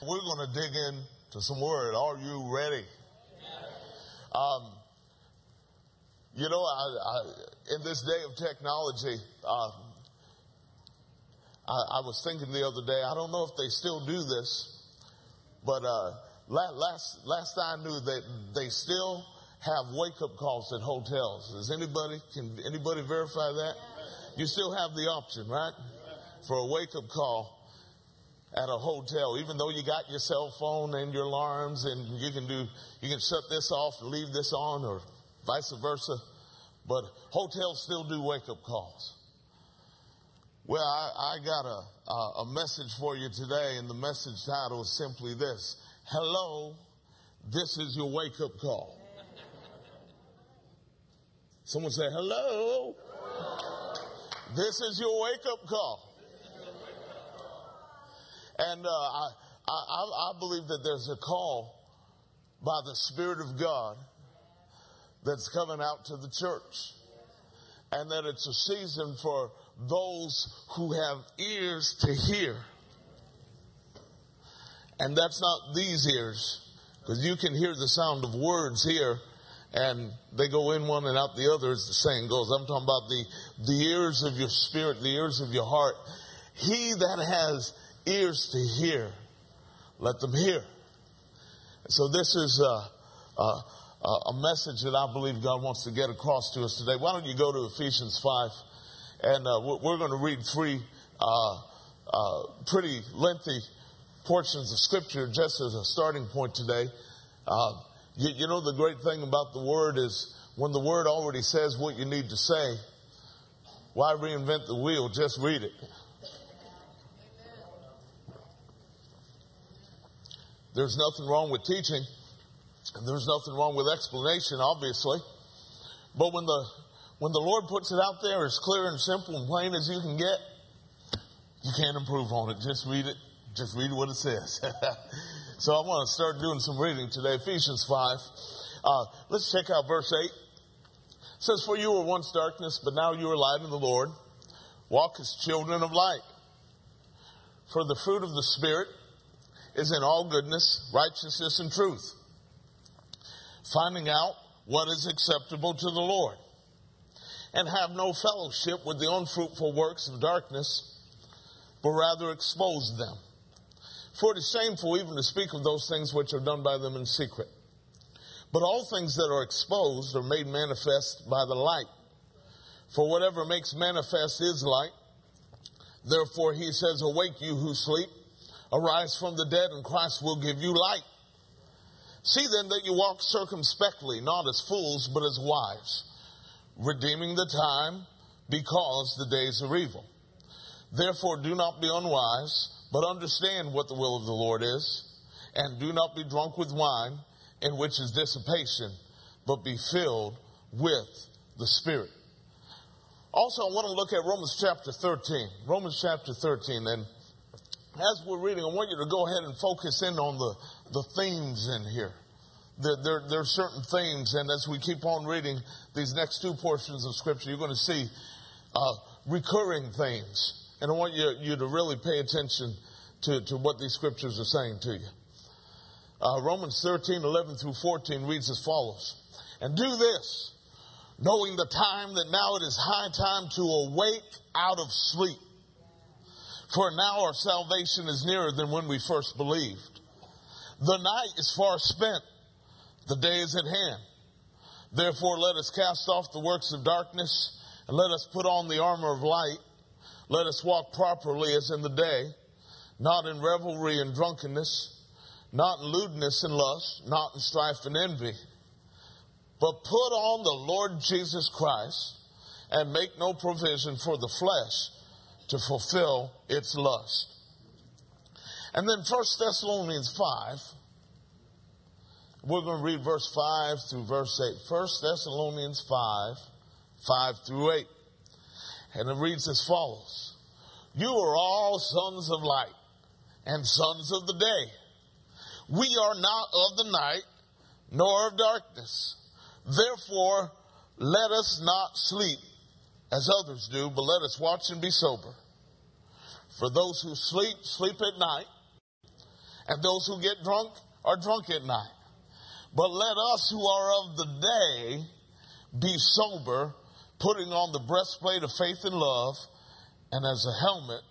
We're going to dig into some word. Are you ready? Um, you know, I, I, in this day of technology, uh, I, I, was thinking the other day. I don't know if they still do this, but uh, last last I knew that they still have wake up calls at hotels. Does anybody can anybody verify that? You still have the option, right, for a wake up call at a hotel, even though you got your cell phone and your alarms and you can do, you can shut this off and leave this on or vice versa. But hotels still do wake up calls. Well, I, I got a, a, message for you today and the message title is simply this. Hello, this is your wake up call. Someone say, hello. This is your wake up call. And uh, I, I, I believe that there's a call by the Spirit of God that's coming out to the church. And that it's a season for those who have ears to hear. And that's not these ears, because you can hear the sound of words here, and they go in one and out the other, as the saying goes. I'm talking about the, the ears of your spirit, the ears of your heart. He that has ears to hear, let them hear. So this is a, a, a, message that I believe God wants to get across to us today. Why don't you go to Ephesians 5 and uh, we're going to read three uh, uh, pretty lengthy portions of scripture just as a starting point today. Uh, you, you know, the great thing about the word is when the word already says what you need to say, why reinvent the wheel? Just read it. There's nothing wrong with teaching, and there's nothing wrong with explanation, obviously. But when the when the Lord puts it out there as clear and simple and plain as you can get, you can't improve on it. Just read it. Just read what it says. so I want to start doing some reading today. Ephesians 5. Uh, let's check out verse 8. It says, For you were once darkness, but now you are light in the Lord. Walk as children of light. For the fruit of the Spirit is in all goodness, righteousness, and truth. Finding out what is acceptable to the Lord. And have no fellowship with the unfruitful works of darkness, but rather expose them. For it is shameful even to speak of those things which are done by them in secret. But all things that are exposed are made manifest by the light. For whatever makes manifest is light. Therefore he says, Awake you who sleep Arise from the dead, and Christ will give you light. See then that you walk circumspectly, not as fools, but as wise, redeeming the time because the days are evil. Therefore, do not be unwise, but understand what the will of the Lord is, and do not be drunk with wine, in which is dissipation, but be filled with the Spirit. Also, I want to look at Romans chapter 13. Romans chapter 13, and as we're reading, I want you to go ahead and focus in on the, the themes in here. There, there, there, are certain themes, and as we keep on reading these next two portions of Scripture, you're going to see uh, recurring themes. And I want you, you to really pay attention to, to what these Scriptures are saying to you. Uh, Romans 13, 11 through 14 reads as follows. And do this, knowing the time that now it is high time to awake out of sleep for now our salvation is nearer than when we first believed. The night is far spent. The day is at hand. Therefore let us cast off the works of darkness and let us put on the armor of light. Let us walk properly as in the day, not in revelry and drunkenness, not in lewdness and lust, not in strife and envy, but put on the Lord Jesus Christ and make no provision for the flesh to fulfill its lust. And then 1 Thessalonians 5, we're going to read verse 5 through verse 8. 1 Thessalonians 5, 5 through 8. And it reads as follows. You are all sons of light and sons of the day. We are not of the night nor of darkness. Therefore, let us not sleep as others do, but let us watch and be sober. For those who sleep, sleep at night, and those who get drunk are drunk at night. But let us who are of the day be sober, putting on the breastplate of faith and love, and as a helmet,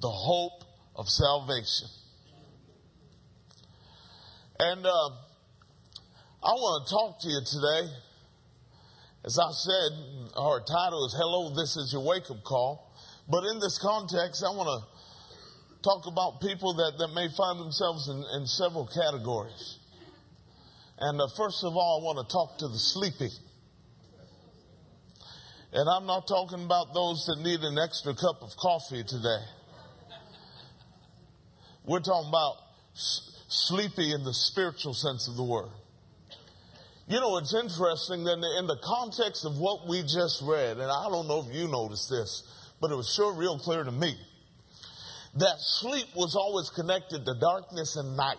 the hope of salvation. And uh, I want to talk to you today. As I said, our title is Hello, This is Your Wake Up Call. But in this context, I want to talk about people that, that may find themselves in, in several categories. And uh, first of all, I want to talk to the sleepy. And I'm not talking about those that need an extra cup of coffee today. We're talking about sleepy in the spiritual sense of the word. You know, it's interesting that in the context of what we just read, and I don't know if you noticed this, but it was sure real clear to me, that sleep was always connected to darkness and night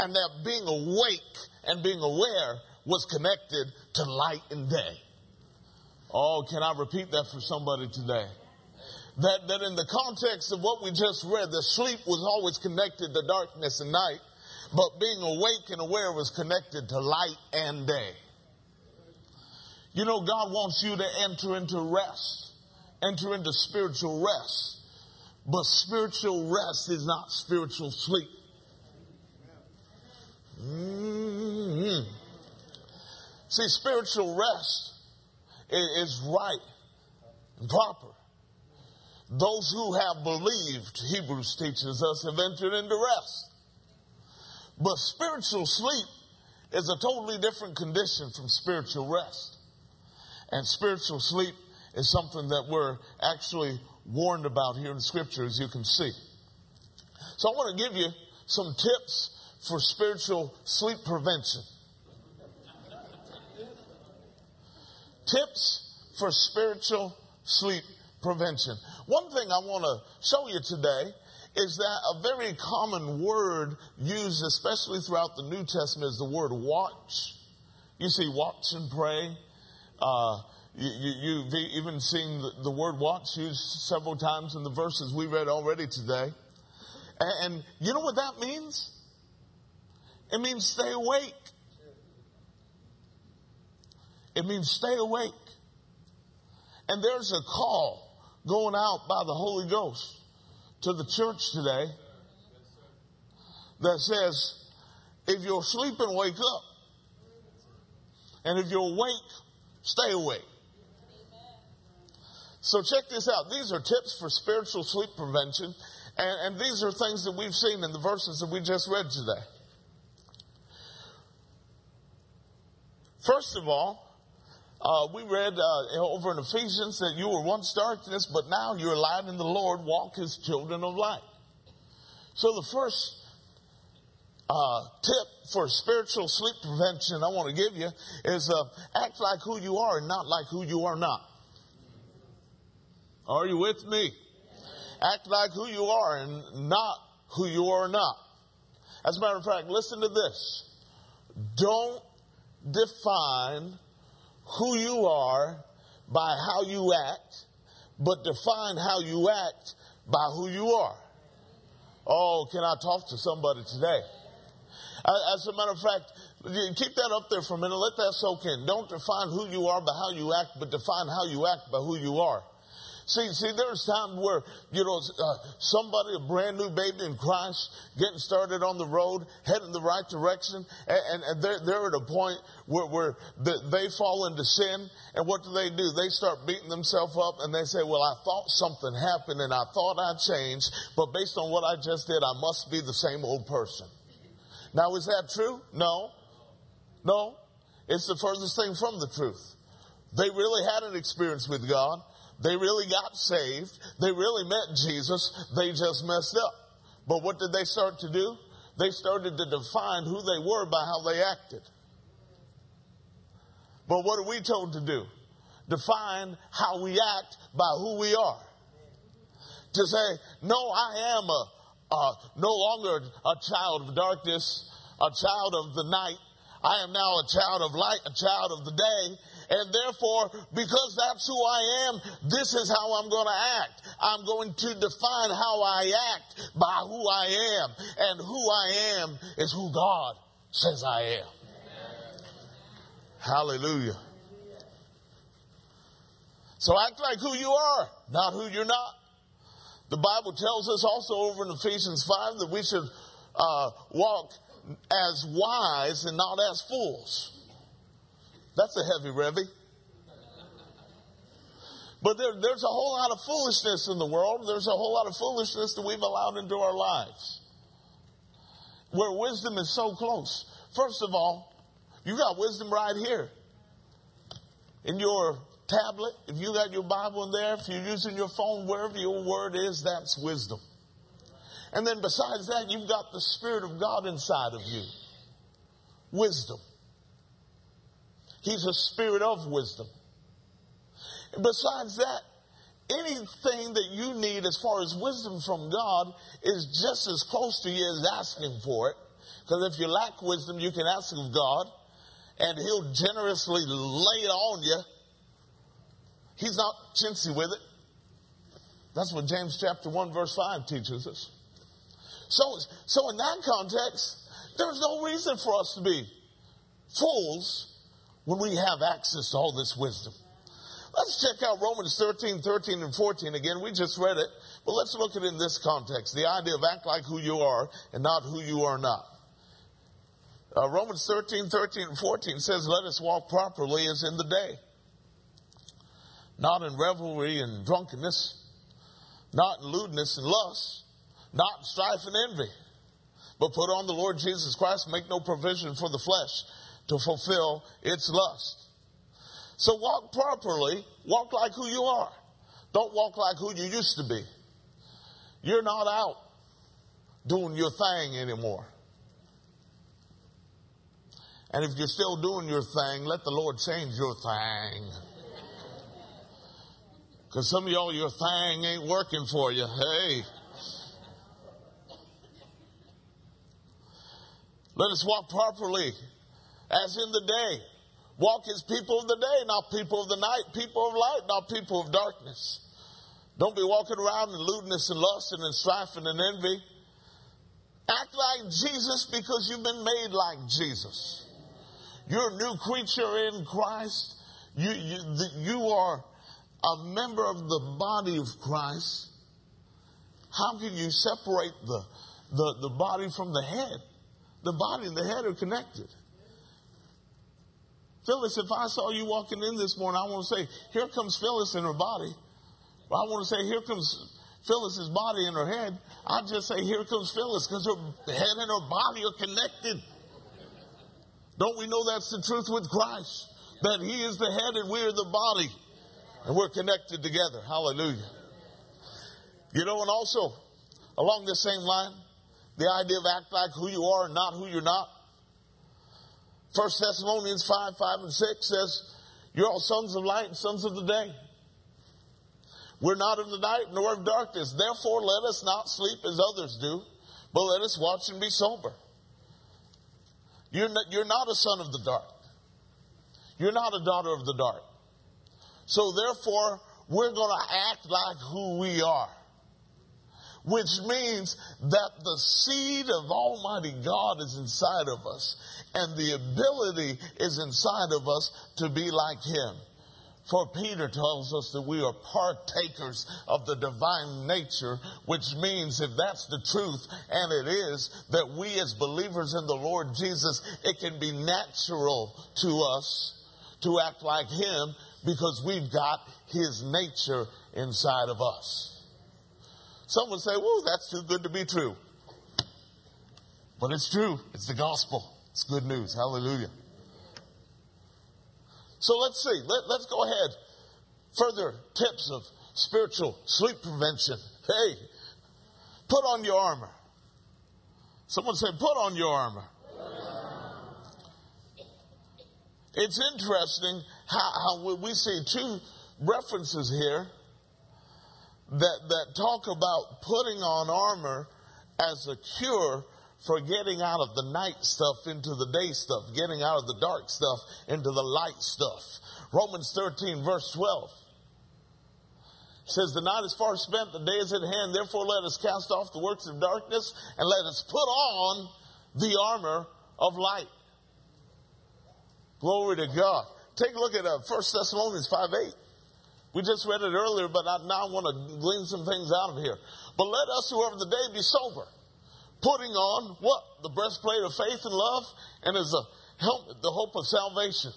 and that being awake and being aware was connected to light and day. Oh, can I repeat that for somebody today? That, that in the context of what we just read, the sleep was always connected to darkness and night, but being awake and aware was connected to light and day. You know, God wants you to enter into rest, enter into spiritual rest. But spiritual rest is not spiritual sleep. Mm-hmm. See, spiritual rest is right and proper. Those who have believed, Hebrews teaches us, have entered into rest. But spiritual sleep is a totally different condition from spiritual rest. And spiritual sleep is something that we're actually warned about here in Scripture, as you can see. So I want to give you some tips for spiritual sleep prevention. Tips for spiritual sleep prevention. One thing I want to show you today is that a very common word used, especially throughout the New Testament, is the word watch. You see, watch and pray. Uh, you, have even seen the, the, word watch used several times in the verses we read already today. And, and you know what that means? It means stay awake. It means stay awake. And there's a call going out by the Holy Ghost to the church today that says, if you're sleeping, wake up. And if you're awake, stay awake. So check this out. These are tips for spiritual sleep prevention. And, and these are things that we've seen in the verses that we just read today. First of all, uh, we read uh, over in Ephesians that you were once darkness, but now you're light in the Lord. Walk as children of light. So the first uh, tip for spiritual sleep prevention I want to give you is uh, act like who you are and not like who you are not. Are you with me? Act like who you are and not who you are not. As a matter of fact, listen to this. Don't define who you are by how you act, but define how you act by who you are. Oh, can I talk to somebody today? As a matter of fact, keep that up there for a minute. Let that soak in. Don't define who you are by how you act, but define how you act by who you are. See, see, there's times where, you know, uh, somebody, a brand new baby in Christ, getting started on the road, heading the right direction, and, and, and they're, they're at a point where, where they fall into sin, and what do they do? They start beating themselves up, and they say, well, I thought something happened, and I thought I changed, but based on what I just did, I must be the same old person. Now, is that true? No. No. It's the furthest thing from the truth. They really had an experience with God. They really got saved. They really met Jesus. They just messed up. But what did they start to do? They started to define who they were by how they acted. But what are we told to do? Define how we act by who we are. To say, no, I am a, uh, no longer a child of darkness, a child of the night. I am now a child of light, a child of the day, and therefore, because that's who I am, this is how I'm going to act. I'm going to define how I act by who I am. And who I am is who God says I am. Hallelujah. So act like who you are, not who you're not. The Bible tells us also over in Ephesians 5 that we should uh, walk as wise and not as fools. That's a heavy revy. But there, there's a whole lot of foolishness in the world. There's a whole lot of foolishness that we've allowed into our lives. Where wisdom is so close. First of all, you got wisdom right here. In your tablet, if you got your Bible in there, if you're using your phone, wherever your word is, that's wisdom. And then besides that, you've got the Spirit of God inside of you. Wisdom. He's a spirit of wisdom. Besides that, anything that you need as far as wisdom from God is just as close to you as asking for it. Because if you lack wisdom, you can ask of God, and He'll generously lay it on you. He's not chintzy with it. That's what James chapter 1 verse 5 teaches us. So, so in that context, there's no reason for us to be fools when we have access to all this wisdom. Let's check out Romans 13, 13, and 14 again. We just read it, but let's look at it in this context. The idea of act like who you are and not who you are not. Uh, Romans 13, 13, and 14 says, Let us walk properly as in the day, not in revelry and drunkenness, not in lewdness and lust, not in strife and envy, but put on the Lord Jesus Christ, make no provision for the flesh to fulfill its lust. So walk properly, walk like who you are. Don't walk like who you used to be. You're not out doing your thing anymore. And if you're still doing your thing, let the Lord change your thing. Because some of y'all, your thing ain't working for you. Hey. Let us walk properly as in the day. Walk as people of the day, not people of the night, people of light, not people of darkness. Don't be walking around in lewdness and lust and strife and envy. Act like Jesus because you've been made like Jesus. You're a new creature in Christ. You, you, you are a member of the body of Christ. How can you separate the, the, the body from the head? The body and the head are connected. Phyllis, if I saw you walking in this morning, I want to say, here comes Phyllis in her body. Well, I want to say, here comes Phyllis's body in her head. I'd just say, here comes Phyllis, because her head and her body are connected. Don't we know that's the truth with Christ? That He is the head and we are the body. And we're connected together. Hallelujah. You know, and also, along the same line, the idea of act like who you are and not who you're not. First Thessalonians 5, 5 and 6 says, You're all sons of light and sons of the day. We're not of the night nor of darkness. Therefore, let us not sleep as others do, but let us watch and be sober. You're not, you're not a son of the dark. You're not a daughter of the dark. So therefore, we're going to act like who we are which means that the seed of Almighty God is inside of us, and the ability is inside of us to be like Him. For Peter tells us that we are partakers of the divine nature, which means if that's the truth, and it is, that we as believers in the Lord Jesus, it can be natural to us to act like Him because we've got His nature inside of us. Some would say, whoa, that's too good to be true. But it's true. It's the gospel. It's good news. Hallelujah. So let's see. Let, let's go ahead. Further tips of spiritual sleep prevention. Hey, put on your armor. Someone said, put on your armor. It's interesting how, how we see two references here that, that talk about putting on armor as a cure for getting out of the night stuff into the day stuff, getting out of the dark stuff into the light stuff. Romans 13, verse 12. says, The night is far spent, the day is at hand. Therefore, let us cast off the works of darkness and let us put on the armor of light. Glory to God. Take a look at uh, 1 Thessalonians 5 8. We just read it earlier, but I now want to glean some things out of here. But let us, whoever the day, be sober, putting on what? The breastplate of faith and love, and as a helmet, the hope of salvation.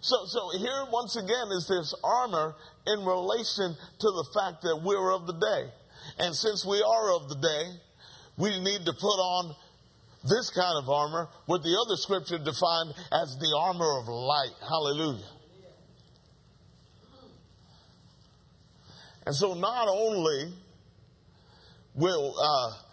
So, so here once again is this armor in relation to the fact that we're of the day. And since we are of the day, we need to put on this kind of armor, what the other scripture defined as the armor of light. Hallelujah. And so not only will, uh,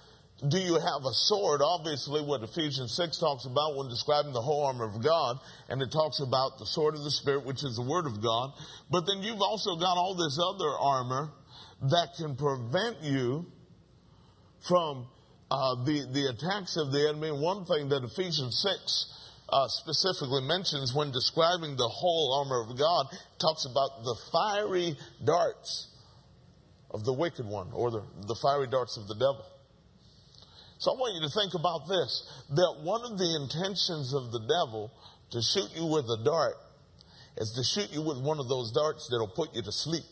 do you have a sword? Obviously, what Ephesians 6 talks about when describing the whole armor of God, and it talks about the sword of the Spirit, which is the Word of God. But then you've also got all this other armor that can prevent you from uh, the, the attacks of the enemy. One thing that Ephesians 6 uh, specifically mentions when describing the whole armor of God talks about the fiery darts of the wicked one or the, the fiery darts of the devil. So I want you to think about this that one of the intentions of the devil to shoot you with a dart is to shoot you with one of those darts that'll put you to sleep.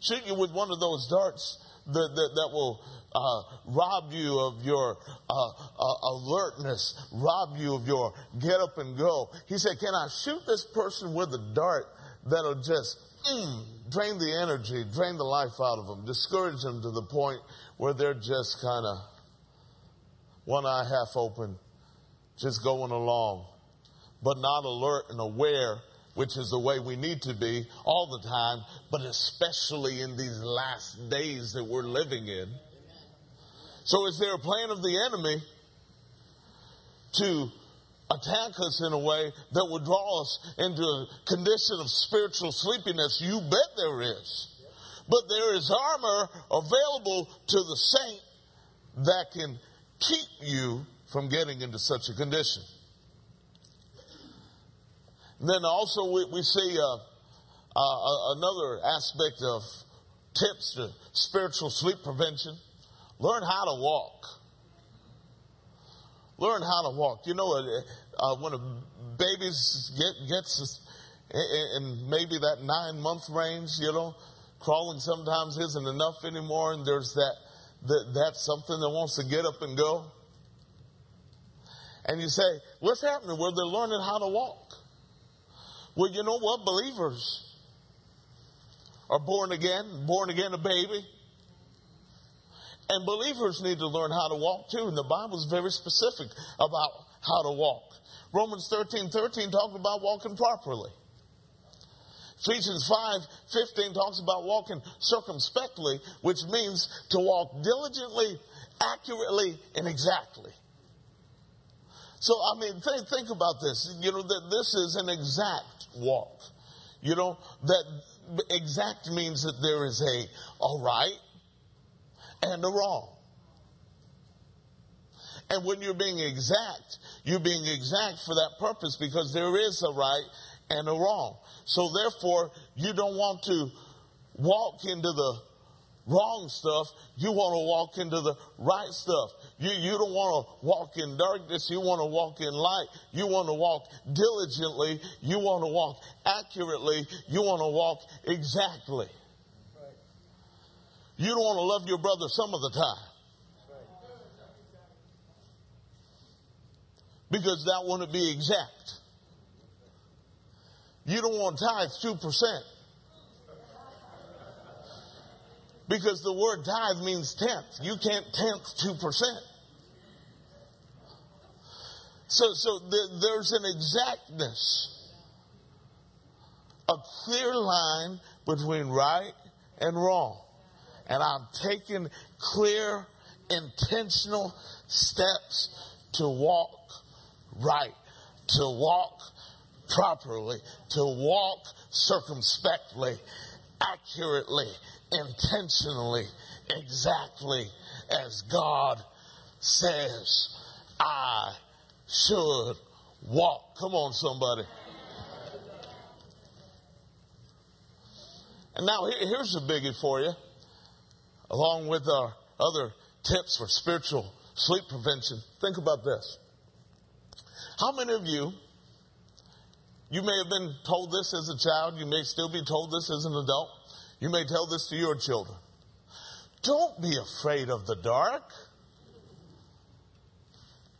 Shoot you with one of those darts that, that, that will uh, rob you of your uh, uh, alertness, rob you of your get up and go. He said, Can I shoot this person with a dart that'll just mm, drain the energy, drain the life out of them, discourage them to the point where they're just kind of one eye half open, just going along, but not alert and aware, which is the way we need to be all the time, but especially in these last days that we're living in. So, is there a plan of the enemy to attack us in a way that would draw us into a condition of spiritual sleepiness? You bet there is but there is armor available to the saint that can keep you from getting into such a condition. And then also we, we see uh, uh, another aspect of tips to spiritual sleep prevention. Learn how to walk. Learn how to walk. You know, uh, uh when a baby get, gets in maybe that nine month range, you know, crawling sometimes isn't enough anymore, and there's that, that that's something that wants to get up and go. And you say, what's happening? Well, they're learning how to walk. Well, you know what? Believers are born again, born again a baby. And believers need to learn how to walk too. And the Bible is very specific about how to walk. Romans 13 13 talks about walking properly. Ephesians 5 15 talks about walking circumspectly, which means to walk diligently, accurately, and exactly. So, I mean, think, think about this. You know, that this is an exact walk. You know, that exact means that there is a, a right and a wrong. And when you're being exact, you're being exact for that purpose because there is a right and a wrong. So therefore, you don't want to walk into the wrong stuff. You want to walk into the right stuff. You, you don't want to walk in darkness. You want to walk in light. You want to walk diligently. You want to walk accurately. You want to walk exactly. You don't want to love your brother some of the time. Because that wouldn't be exact. You don't want tithe 2%. Because the word tithe means tenth. You can't tenth 2%. So, so there's an exactness, a clear line between right and wrong. And I'm taking clear, intentional steps to walk right, to walk properly, to walk circumspectly, accurately, intentionally, exactly as God says I should walk. Come on, somebody. And now here's a biggie for you, along with our other tips for spiritual sleep prevention. Think about this. How many of you, you may have been told this as a child, you may still be told this as an adult, you may tell this to your children. Don't be afraid of the dark.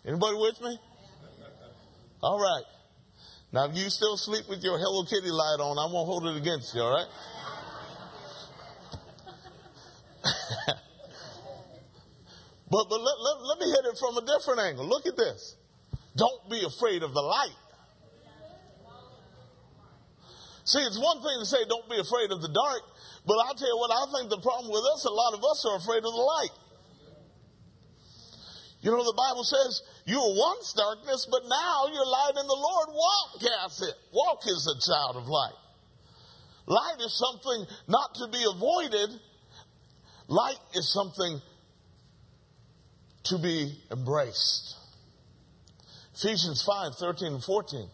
Anybody with me? All right. Now, if you still sleep with your Hello Kitty light on, I won't hold it against you, all right? but but let, let, let me hit it from a different angle. Look at this. Don't be afraid of the light. See, it's one thing to say don't be afraid of the dark, but I'll tell you what, I think the problem with us, a lot of us are afraid of the light. You know, the Bible says you were once darkness, but now you're light in the Lord. Walk as it. Walk as a child of light. Light is something not to be avoided. Light is something to be embraced. Ephesians 5, 13 and 14.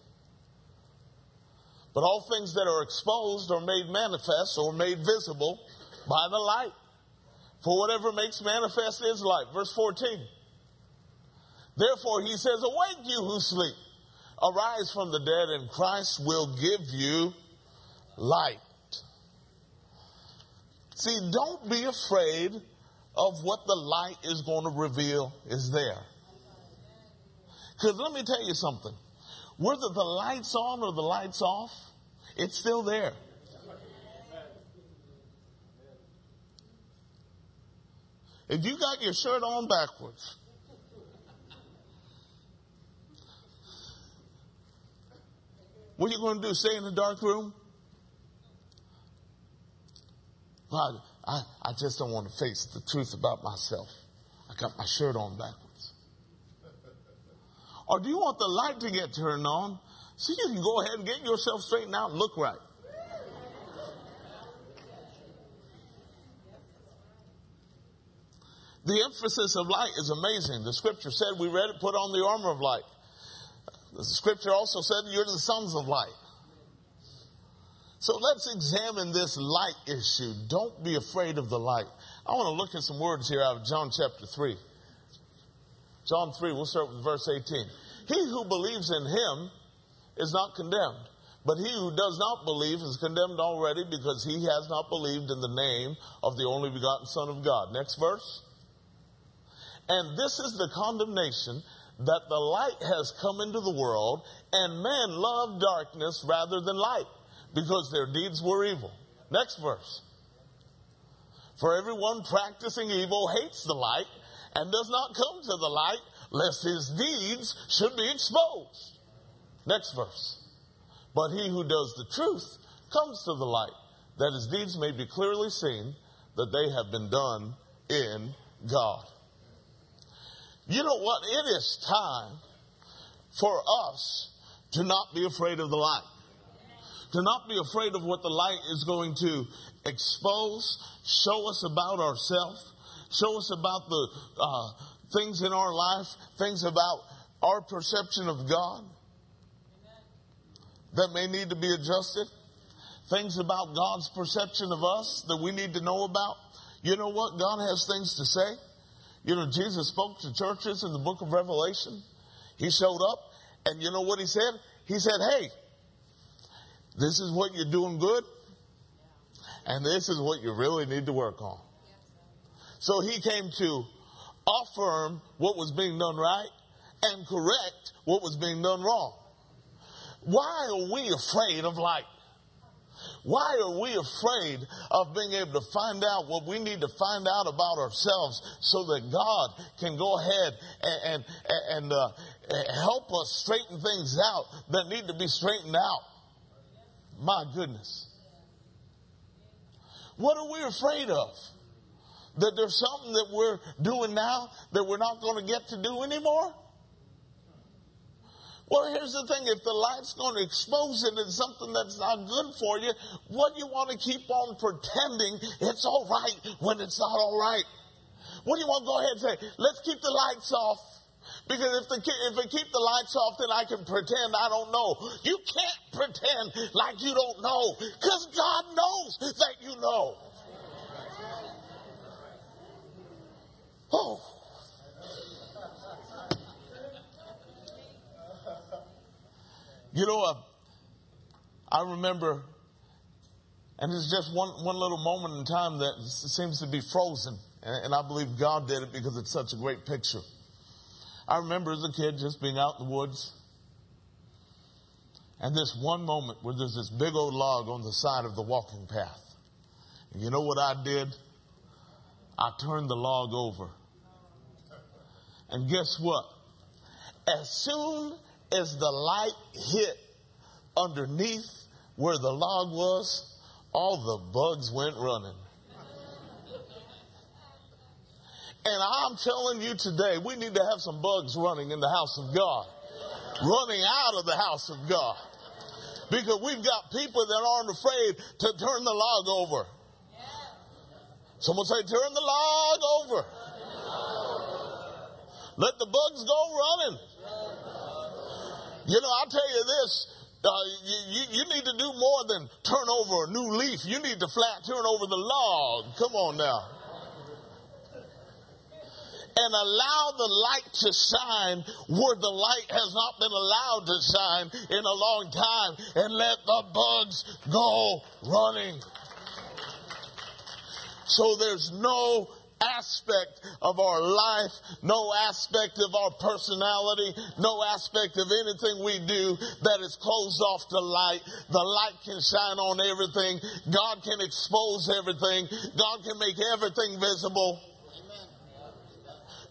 But all things that are exposed are made manifest or made visible by the light. For whatever makes manifest is light. Verse 14. Therefore, he says, Awake, you who sleep. Arise from the dead, and Christ will give you light. See, don't be afraid of what the light is going to reveal is there. Because let me tell you something. Whether the light's on or the light's off, it's still there. If you got your shirt on backwards, what are you going to do? Stay in the dark room? God, I, I just don't want to face the truth about myself. I got my shirt on backwards. Or do you want the light to get turned on so you can go ahead and get yourself straightened out and look right? The emphasis of light is amazing. The scripture said, we read it, put on the armor of light. The scripture also said, you're the sons of light. So let's examine this light issue. Don't be afraid of the light. I want to look at some words here out of John chapter 3. John 3, we'll start with verse 18. He who believes in him is not condemned, but he who does not believe is condemned already because he has not believed in the name of the only begotten Son of God. Next verse. And this is the condemnation that the light has come into the world, and men love darkness rather than light because their deeds were evil. Next verse. For everyone practicing evil hates the light and does not come to the light lest his deeds should be exposed. Next verse. But he who does the truth comes to the light that his deeds may be clearly seen that they have been done in God. You know what? It is time for us to not be afraid of the light to not be afraid of what the light is going to expose, show us about ourselves, show us about the uh, things in our life, things about our perception of God that may need to be adjusted, things about God's perception of us that we need to know about. You know what? God has things to say. You know, Jesus spoke to churches in the book of Revelation. He showed up, and you know what he said? He said, Hey, this is what you're doing good, and this is what you really need to work on. So he came to affirm what was being done right and correct what was being done wrong. Why are we afraid of light? Why are we afraid of being able to find out what we need to find out about ourselves so that God can go ahead and, and, and uh, help us straighten things out that need to be straightened out? My goodness. What are we afraid of? That there's something that we're doing now that we're not going to get to do anymore? Well, here's the thing. If the light's going to expose it as something that's not good for you, what do you want to keep on pretending it's all right when it's not all right? What do you want to go ahead and say? Let's keep the lights off. Because if, the, if they keep the lights off, then I can pretend I don't know. You can't pretend like you don't know because God knows that you know. Oh. You know, uh, I remember, and it's just one, one little moment in time that seems to be frozen. And, and I believe God did it because it's such a great picture. I remember as a kid just being out in the woods. And this one moment where there's this big old log on the side of the walking path. And you know what I did? I turned the log over. And guess what? As soon as the light hit underneath where the log was, all the bugs went running. And I'm telling you today, we need to have some bugs running in the house of God, running out of the house of God. Because we've got people that aren't afraid to turn the log over. Someone say, turn the log over. Let the bugs go running. You know, I'll tell you this. Uh, you, you, need to do more than turn over a new leaf. You need to flat turn over the log. Come on now and allow the light to shine where the light has not been allowed to shine in a long time and let the bugs go running. So there's no aspect of our life, no aspect of our personality, no aspect of anything we do that is closed off to light. The light can shine on everything. God can expose everything. God can make everything visible.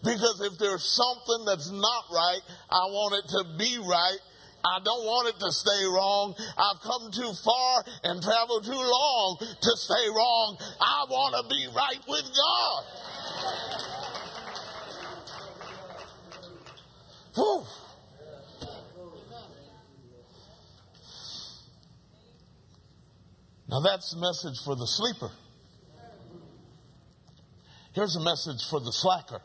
Because if there's something that's not right, I want it to be right. I don't want it to stay wrong. I've come too far and traveled too long to stay wrong. I want to be right with God. Whew. Now that's the message for the sleeper. Here's a message for the slacker.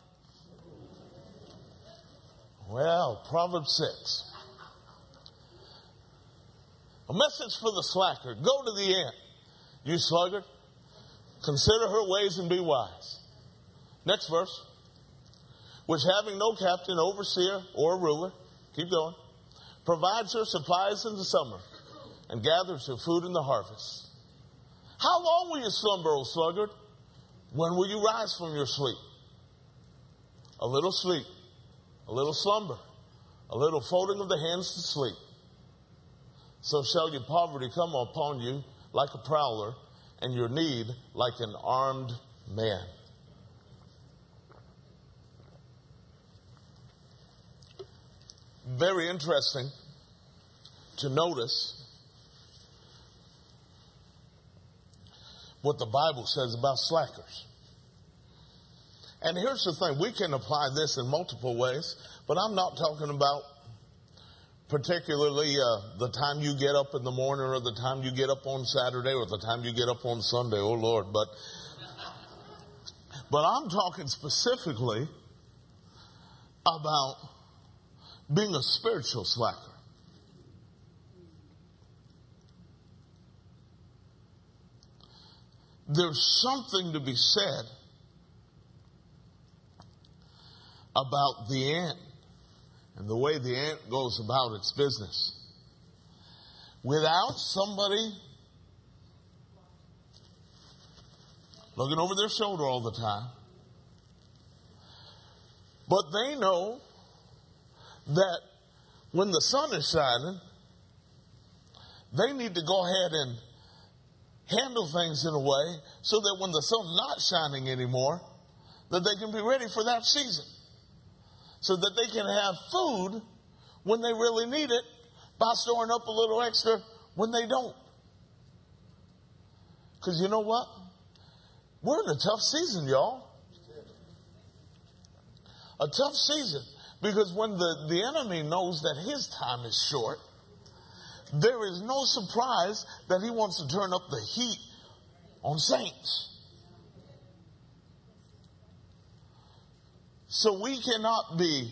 Well, Proverbs 6. A message for the slacker. Go to the ant, you sluggard. Consider her ways and be wise. Next verse. Which having no captain, overseer, or ruler, keep going, provides her supplies in the summer and gathers her food in the harvest. How long will you slumber, O sluggard? When will you rise from your sleep? A little sleep a little slumber, a little folding of the hands to sleep. So shall your poverty come upon you like a prowler, and your need like an armed man. Very interesting to notice what the Bible says about slackers. And here's the thing we can apply this in multiple ways, but I'm not talking about particularly uh, the time you get up in the morning or the time you get up on Saturday or the time you get up on Sunday, oh Lord, but but I'm talking specifically about being a spiritual slacker. There's something to be said about the ant and the way the ant goes about its business. Without somebody looking over their shoulder all the time, but they know that when the sun is shining, they need to go ahead and handle things in a way so that when the sun's not shining anymore, that they can be ready for that season so that they can have food when they really need it by storing up a little extra when they don't. Because you know what? We're in a tough season, y'all. A tough season. Because when the, the enemy knows that his time is short, there is no surprise that he wants to turn up the heat on saints. So we cannot be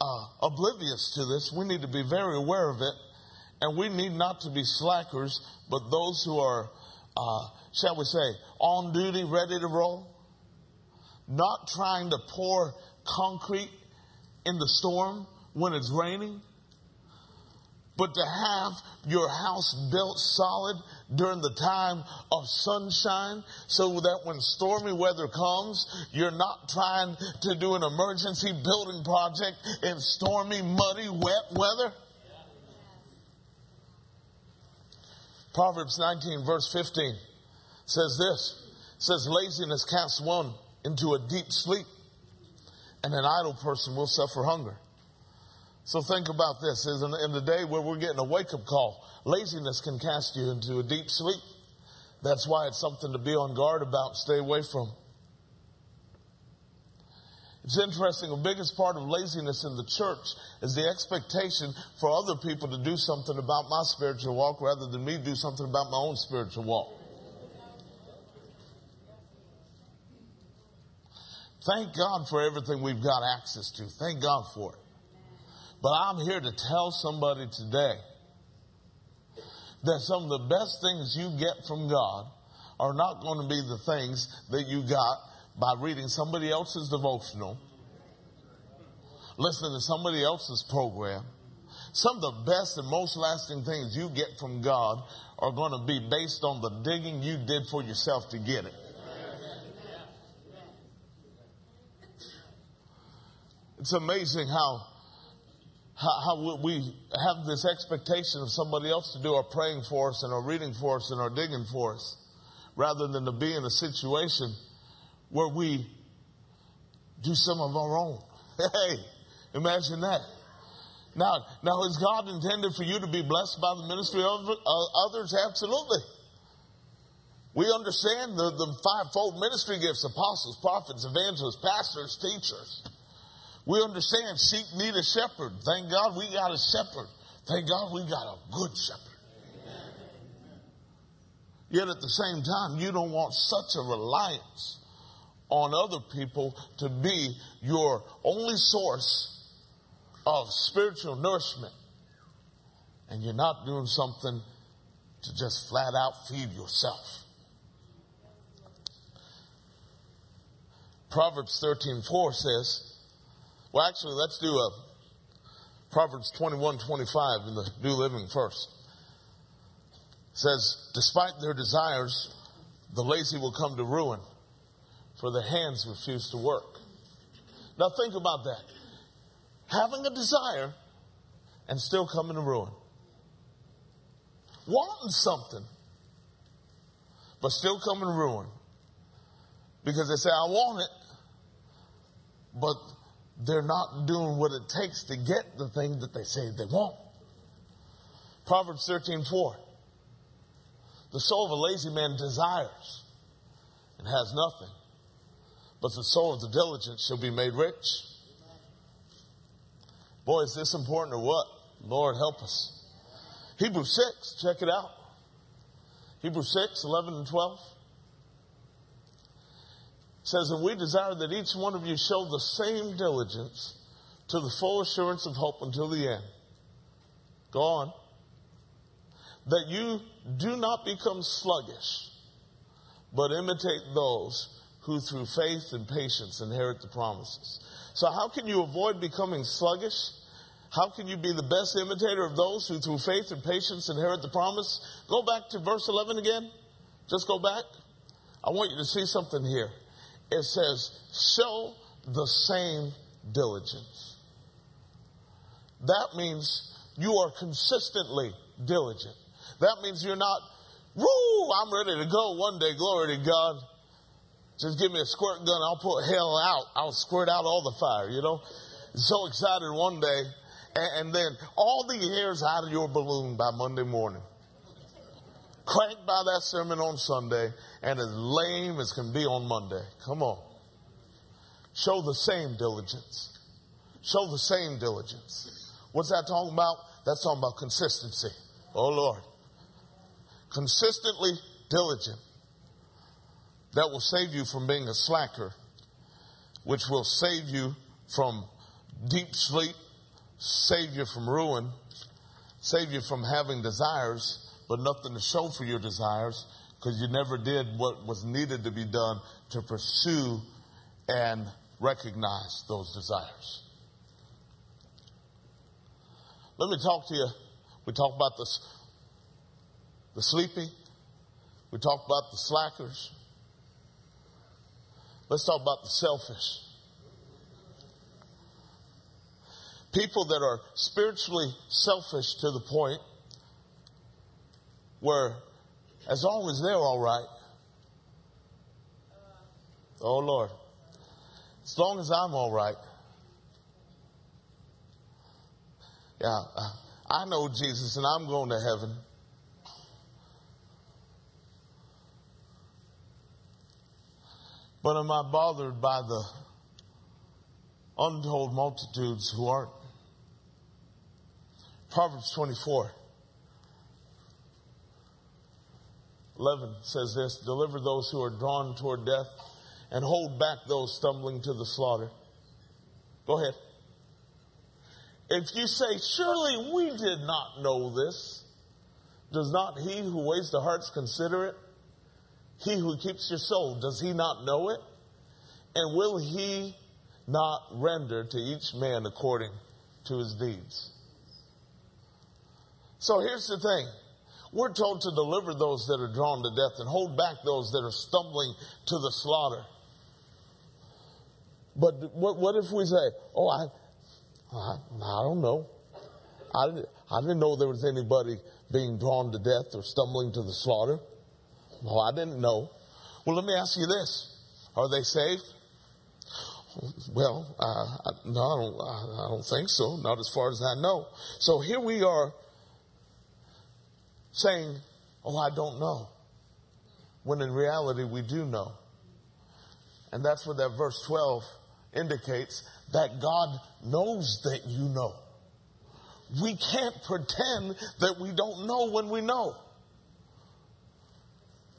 uh, oblivious to this. We need to be very aware of it. And we need not to be slackers, but those who are, uh, shall we say, on duty, ready to roll. Not trying to pour concrete in the storm when it's raining, but to have your house built solid during the time of sunshine so that when stormy weather comes, you're not trying to do an emergency building project in stormy, muddy, wet weather. Proverbs 19 verse 15 says this, says laziness casts one into a deep sleep and an idle person will suffer hunger. So think about this. In, in the day where we're getting a wake up call, laziness can cast you into a deep sleep. That's why it's something to be on guard about, stay away from. It's interesting, the biggest part of laziness in the church is the expectation for other people to do something about my spiritual walk rather than me do something about my own spiritual walk. Thank God for everything we've got access to. Thank God for it. But I'm here to tell somebody today that some of the best things you get from God are not going to be the things that you got by reading somebody else's devotional, listening to somebody else's program. Some of the best and most lasting things you get from God are going to be based on the digging you did for yourself to get it. It's amazing how how, how we have this expectation of somebody else to do our praying for us and our reading for us and our digging for us, rather than to be in a situation where we do some of our own. Hey, imagine that. Now, now is God intended for you to be blessed by the ministry of others? Absolutely. We understand the, the fivefold ministry gifts apostles, prophets, evangelists, pastors, teachers. We understand sheep need a shepherd. Thank God we got a shepherd. Thank God we got a good shepherd. Yet at the same time, you don't want such a reliance on other people to be your only source of spiritual nourishment. And you're not doing something to just flat out feed yourself. Proverbs 13:4 says, well, actually, let's do a Proverbs 21 25 in the New Living first. It says, Despite their desires, the lazy will come to ruin, for their hands refuse to work. Now, think about that. Having a desire and still coming to ruin. Wanting something, but still coming to ruin. Because they say, I want it, but they're not doing what it takes to get the thing that they say they want. Proverbs 13, 4. The soul of a lazy man desires and has nothing, but the soul of the diligent shall be made rich. Boy, is this important or what? Lord, help us. Hebrews 6, check it out. Hebrews 6, 11 and 12 says, And we desire that each one of you show the same diligence to the full assurance of hope until the end. Go on. That you do not become sluggish, but imitate those who through faith and patience inherit the promises. So how can you avoid becoming sluggish? How can you be the best imitator of those who through faith and patience inherit the promise? Go back to verse 11 again. Just go back. I want you to see something here it says, show the same diligence. That means you are consistently diligent. That means you're not, woo, I'm ready to go one day, glory to God. Just give me a squirt gun, I'll put hell out. I'll squirt out all the fire, you know? So excited one day, and, and then all the air's out of your balloon by Monday morning cranked by that sermon on Sunday and as lame as can be on Monday. Come on. Show the same diligence. Show the same diligence. What's that talking about? That's talking about consistency. Oh Lord. Consistently diligent. That will save you from being a slacker, which will save you from deep sleep save you from ruin, save you from having desires, but nothing to show for your desires because you never did what was needed to be done to pursue and recognize those desires. Let me talk to you. We talk about the, the sleepy. We talk about the slackers. Let's talk about the selfish. People that are spiritually selfish to the point where, as long as they're all right, oh Lord, as long as I'm all right, yeah, I know Jesus and I'm going to heaven. But am I bothered by the untold multitudes who aren't? Proverbs 24. 11 says this Deliver those who are drawn toward death and hold back those stumbling to the slaughter. Go ahead. If you say, Surely we did not know this, does not he who weighs the hearts consider it? He who keeps your soul, does he not know it? And will he not render to each man according to his deeds? So here's the thing. We're told to deliver those that are drawn to death and hold back those that are stumbling to the slaughter. But what, what if we say, oh, I, I, I don't know. I didn't, I didn't know there was anybody being drawn to death or stumbling to the slaughter. Well, I didn't know. Well, let me ask you this. Are they saved? Well, uh, no, I don't, I don't think so. Not as far as I know. So here we are saying, Oh, I don't know. When in reality, we do know. And that's what that verse 12 indicates that God knows that you know. We can't pretend that we don't know when we know.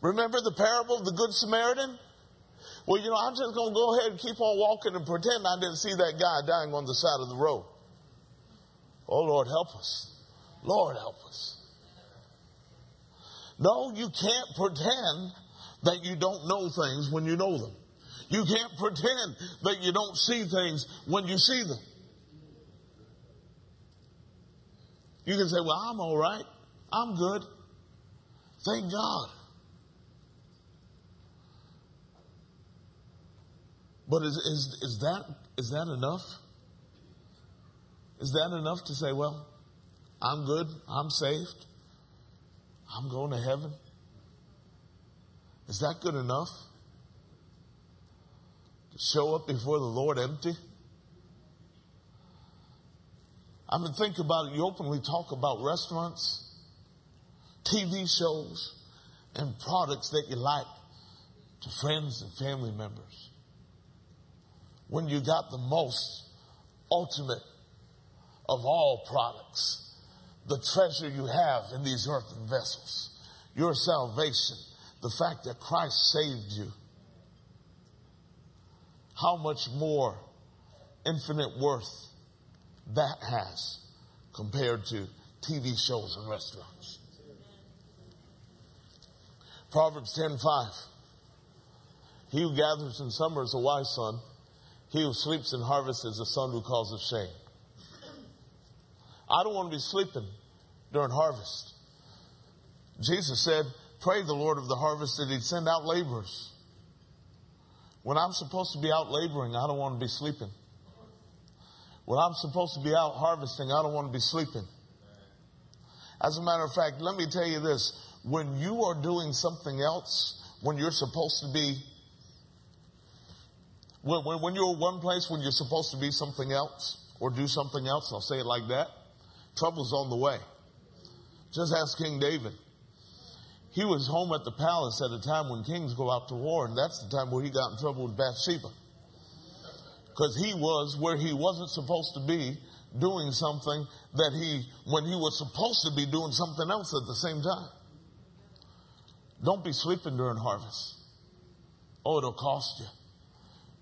Remember the parable of the Good Samaritan? Well, you know, I'm just going to go ahead and keep on walking and pretend I didn't see that guy dying on the side of the road. Oh, Lord, help us. Lord, help us. No, you can't pretend that you don't know things when you know them. You can't pretend that you don't see things when you see them. You can say, Well, I'm all right. I'm good. Thank God. But is, is, is, that, is that enough? Is that enough to say, well, I'm good, I'm saved, I'm going to heaven? Is that good enough? To show up before the Lord empty? I mean, think about it. You openly talk about restaurants, TV shows, and products that you like to friends and family members when you got the most ultimate of all products, the treasure you have in these earthen vessels, your salvation, the fact that Christ saved you. How much more infinite worth that has compared to TV shows and restaurants. Proverbs 10:5 He who gathers in summer is a wise son he who sleeps in harvest is a son who causes shame. I don't want to be sleeping during harvest. Jesus said, Pray the Lord of the harvest that He'd send out laborers. When I'm supposed to be out laboring, I don't want to be sleeping. When I'm supposed to be out harvesting, I don't want to be sleeping. As a matter of fact, let me tell you this when you are doing something else, when you're supposed to be when, when, when you're one place when you're supposed to be something else or do something else, I'll say it like that, trouble's on the way. Just ask King David. He was home at the palace at a time when kings go out to war, and that's the time where he got in trouble with Bathsheba. Because he was where he wasn't supposed to be doing something that he, when he was supposed to be doing something else at the same time. Don't be sleeping during harvest. Oh, it'll cost you.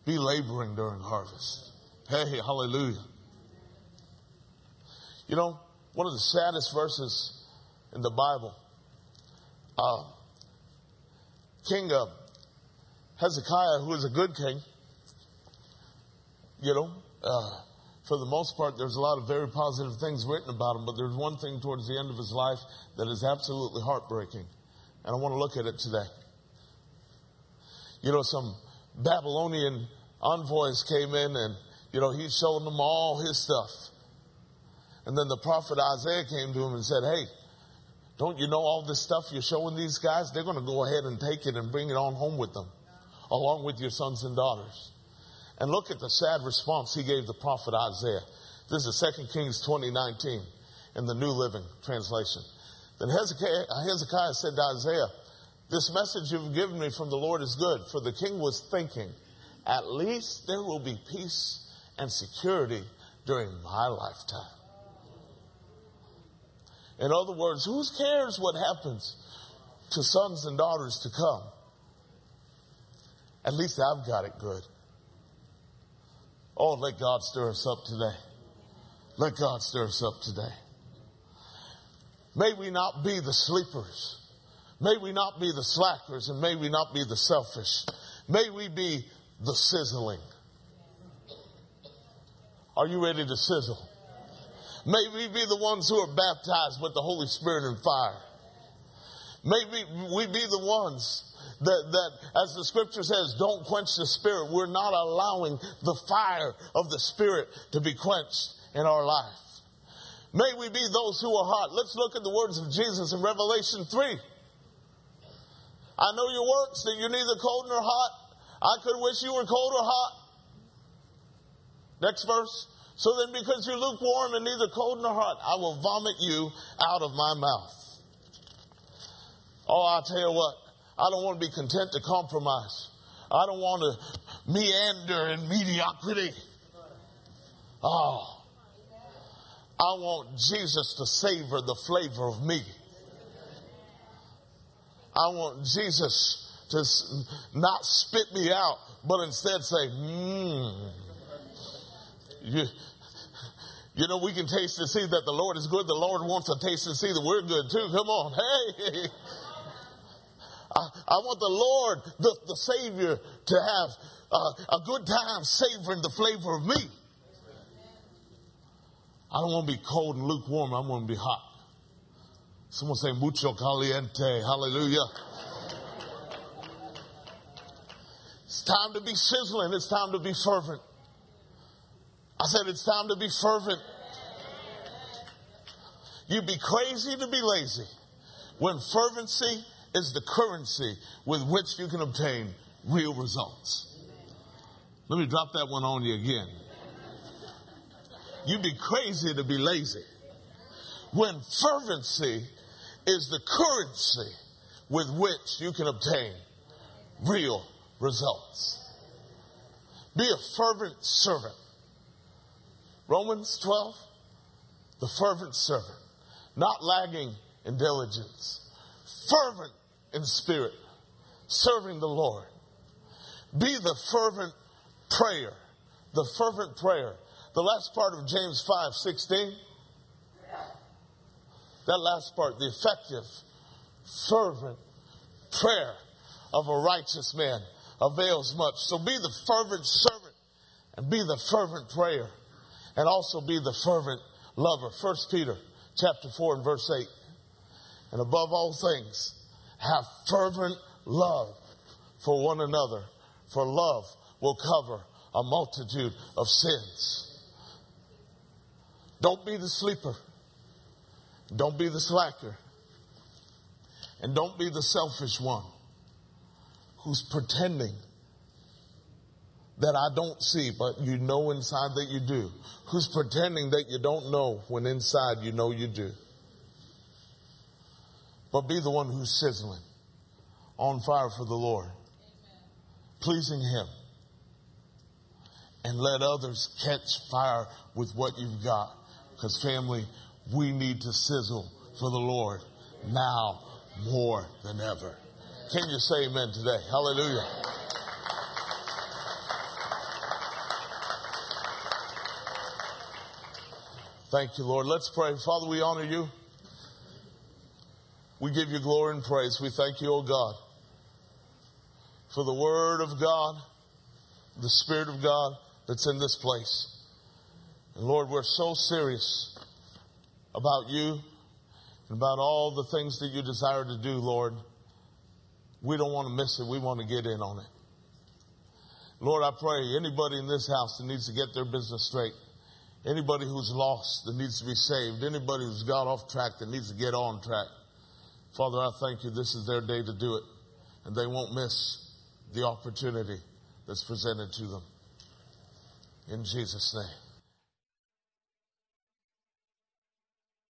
Be laboring during harvest. Hey, hallelujah. You know, one of the saddest verses in the Bible, uh, King uh, Hezekiah, who is a good king, you know, uh, for the most part, there's a lot of very positive things written about him, but there's one thing towards the end of his life that is absolutely heartbreaking. And I want to look at it today. You know, some Babylonian envoys came in and, you know, he showed them all his stuff. And then the prophet Isaiah came to him and said, Hey, don't you know all this stuff you're showing these guys? They're going to go ahead and take it and bring it on home with them, along with your sons and daughters. And look at the sad response he gave the prophet Isaiah. This is 2 Kings 2019 in the New Living Translation. Then Hezekiah, uh, Hezekiah said to Isaiah, This message you've given me from the Lord is good, for the king was thinking, At least there will be peace and security during my lifetime. In other words, who cares what happens to sons and daughters to come? At least I've got it good. Oh, let God stir us up today. Let God stir us up today. May we not be the sleepers. May we not be the slackers and may we not be the selfish. May we be the sizzling. Are you ready to sizzle? May we be the ones who are baptized with the Holy Spirit and fire. May we, we be the ones that, that, as the scripture says, don't quench the spirit. We're not allowing the fire of the spirit to be quenched in our life. May we be those who are hot. Let's look at the words of Jesus in Revelation 3. I know your works, that you're neither cold nor hot. I could wish you were cold or hot. Next verse. So then, because you're lukewarm and neither cold nor hot, I will vomit you out of my mouth. Oh, I'll tell you what. I don't want to be content to compromise. I don't want to meander in mediocrity. Oh, I want Jesus to savor the flavor of me. I want Jesus to not spit me out, but instead say, mmm. You, you know, we can taste and see that the Lord is good. The Lord wants to taste and see that we're good too. Come on. Hey. I, want the Lord, the, the Savior, to have uh, a good time savoring the flavor of me. I don't want to be cold and lukewarm. I want to be hot. Someone say mucho caliente. Hallelujah. It's time to be sizzling. It's time to be fervent. I said it's time to be fervent. You'd be crazy to be lazy when fervency is the currency with which you can obtain real results. Let me drop that one on you again. You'd be crazy to be lazy when fervency is the currency with which you can obtain real results. Be a fervent servant. Romans 12, the fervent servant, not lagging in diligence, fervent in spirit, serving the Lord. Be the fervent prayer, the fervent prayer. The last part of James 5 16, that last part, the effective, fervent prayer of a righteous man avails much. So be the fervent servant and be the fervent prayer and also be the fervent lover. First Peter chapter 4 and verse 8. And above all things, have fervent love for one another, for love will cover a multitude of sins. Don't be the sleeper. Don't be the slacker. And don't be the selfish one who's pretending that I don't see, but you know inside that you do. Who's pretending that you don't know when inside you know you do but be the one who's sizzling on fire for the Lord, Amen. pleasing Him. And let others catch fire with what you've got. Because, family, we need to sizzle for the Lord now more than ever. Can you say amen today? Hallelujah. Thank you, Lord. Let's pray. Father, we honor you. We give you glory and praise. We thank you, O God, for the Word of God, the Spirit of God that's in this place. And Lord, we're so serious about you and about all the things that you desire to do, Lord. We don't want to miss it. We want to get in on it. Lord, I pray anybody in this house that needs to get their business straight, anybody who's lost that needs to be saved, anybody who's got off track that needs to get on track. Father, I thank you. This is their day to do it, and they won't miss the opportunity that's presented to them. In Jesus' name.